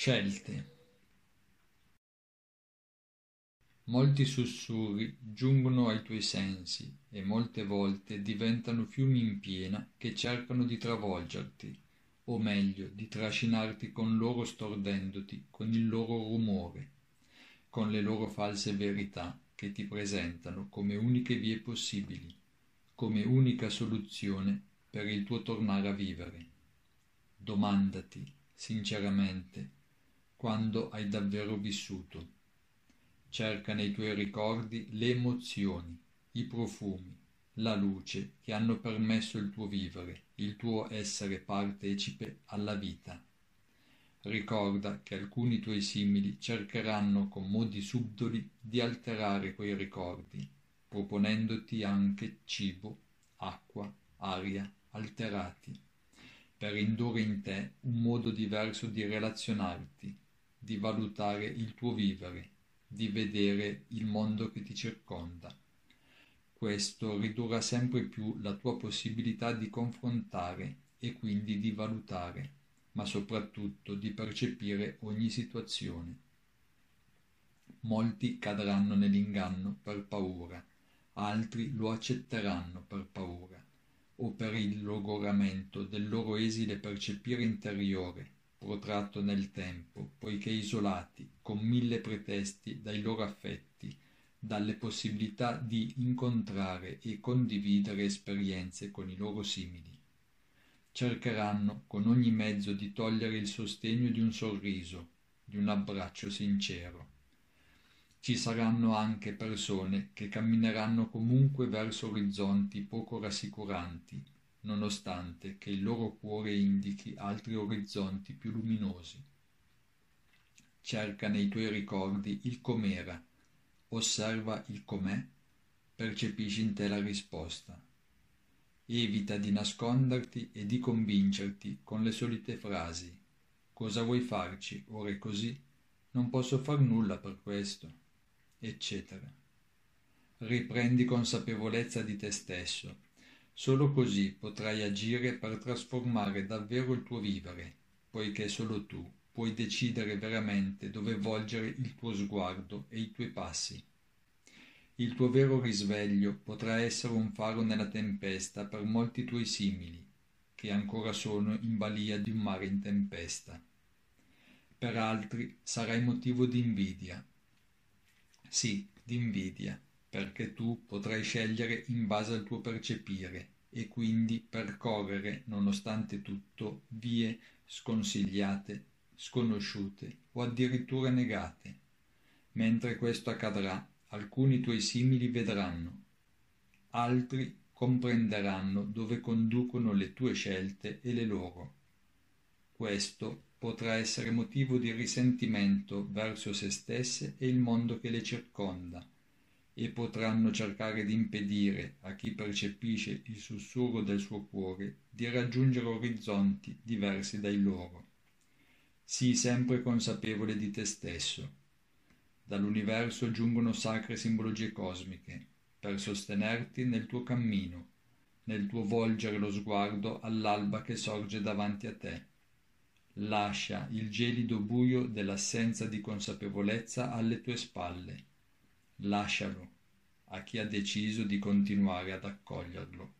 Scelte. Molti sussurri giungono ai tuoi sensi e molte volte diventano fiumi in piena che cercano di travolgerti, o meglio, di trascinarti con loro stordendoti, con il loro rumore, con le loro false verità che ti presentano come uniche vie possibili, come unica soluzione per il tuo tornare a vivere. Domandati, sinceramente, quando hai davvero vissuto. Cerca nei tuoi ricordi le emozioni, i profumi, la luce che hanno permesso il tuo vivere, il tuo essere partecipe alla vita. Ricorda che alcuni tuoi simili cercheranno con modi subdoli di alterare quei ricordi, proponendoti anche cibo, acqua, aria alterati, per indurre in te un modo diverso di relazionarti, di valutare il tuo vivere, di vedere il mondo che ti circonda. Questo ridurrà sempre più la tua possibilità di confrontare e quindi di valutare, ma soprattutto di percepire ogni situazione. Molti cadranno nell'inganno per paura, altri lo accetteranno per paura, o per il logoramento del loro esile percepire interiore, protratto nel tempo, poiché isolati, con mille pretesti dai loro affetti, dalle possibilità di incontrare e condividere esperienze con i loro simili. Cercheranno con ogni mezzo di togliere il sostegno di un sorriso, di un abbraccio sincero. Ci saranno anche persone che cammineranno comunque verso orizzonti poco rassicuranti, nonostante che il loro cuore indichi altri orizzonti più luminosi. Cerca nei tuoi ricordi il com'era, osserva il com'è, percepisci in te la risposta. Evita di nasconderti e di convincerti con le solite frasi. Cosa vuoi farci? Ora è così? Non posso far nulla per questo, eccetera. Riprendi consapevolezza di te stesso Solo così potrai agire per trasformare davvero il tuo vivere, poiché solo tu puoi decidere veramente dove volgere il tuo sguardo e i tuoi passi. Il tuo vero risveglio potrà essere un faro nella tempesta per molti tuoi simili, che ancora sono in balia di un mare in tempesta. Per altri sarai motivo di invidia. Sì, di invidia perché tu potrai scegliere in base al tuo percepire e quindi percorrere, nonostante tutto, vie sconsigliate, sconosciute o addirittura negate. Mentre questo accadrà, alcuni tuoi simili vedranno, altri comprenderanno dove conducono le tue scelte e le loro. Questo potrà essere motivo di risentimento verso se stesse e il mondo che le circonda, e potranno cercare di impedire a chi percepisce il sussurro del suo cuore di raggiungere orizzonti diversi dai loro. Sii sempre consapevole di te stesso. Dall'universo giungono sacre simbologie cosmiche per sostenerti nel tuo cammino, nel tuo volgere lo sguardo all'alba che sorge davanti a te. Lascia il gelido buio dell'assenza di consapevolezza alle tue spalle lascialo a chi ha deciso di continuare ad accoglierlo.